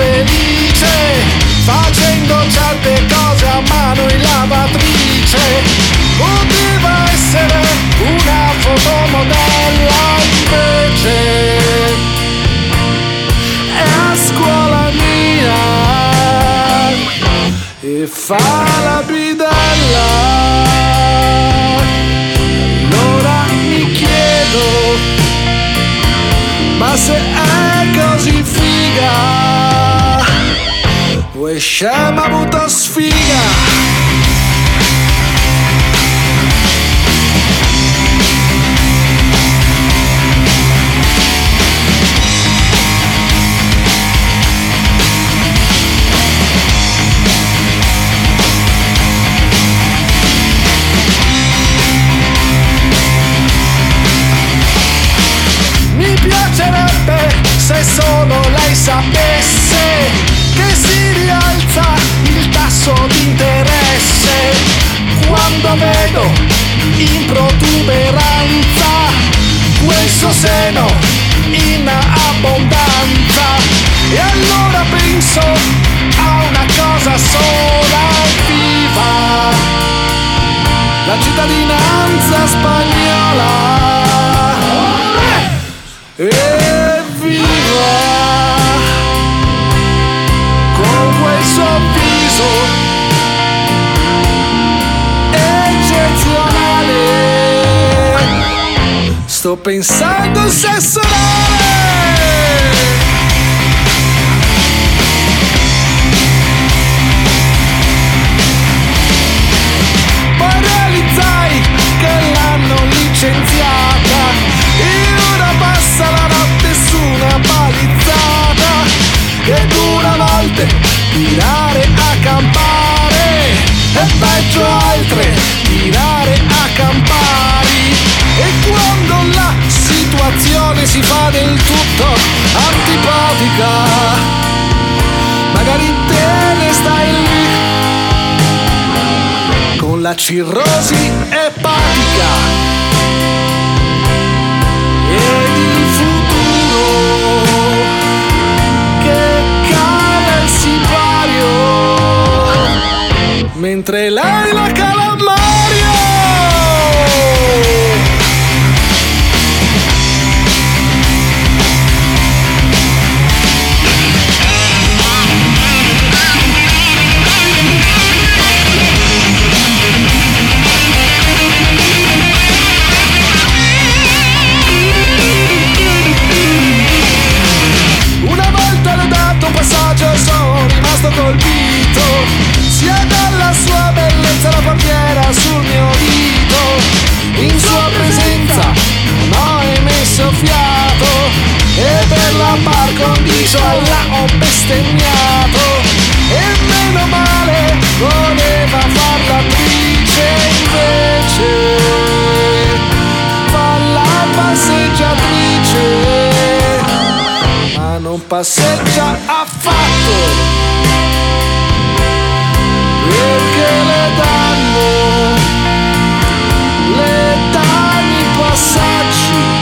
felice facendo certe cose a mano in lavatrice. Poteva essere una fotomodella invece. È a scuola mia e fa la bidella. Allora mi chiedo ma se è così figa? Oi, chama muitas filhas. spagnola. E viva con quel sorriso eccezionale. Sto pensando se será cirrosi epatica ed il futuro che cade al sipario. Mentre la alla ho bestemmiato E meno male voleva far l'attrice invece. Fa la passeggiatrice Ma non passeggia affatto Perché le danno Le danno i passaggi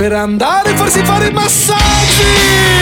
per andare a farsi fare il massaggio. see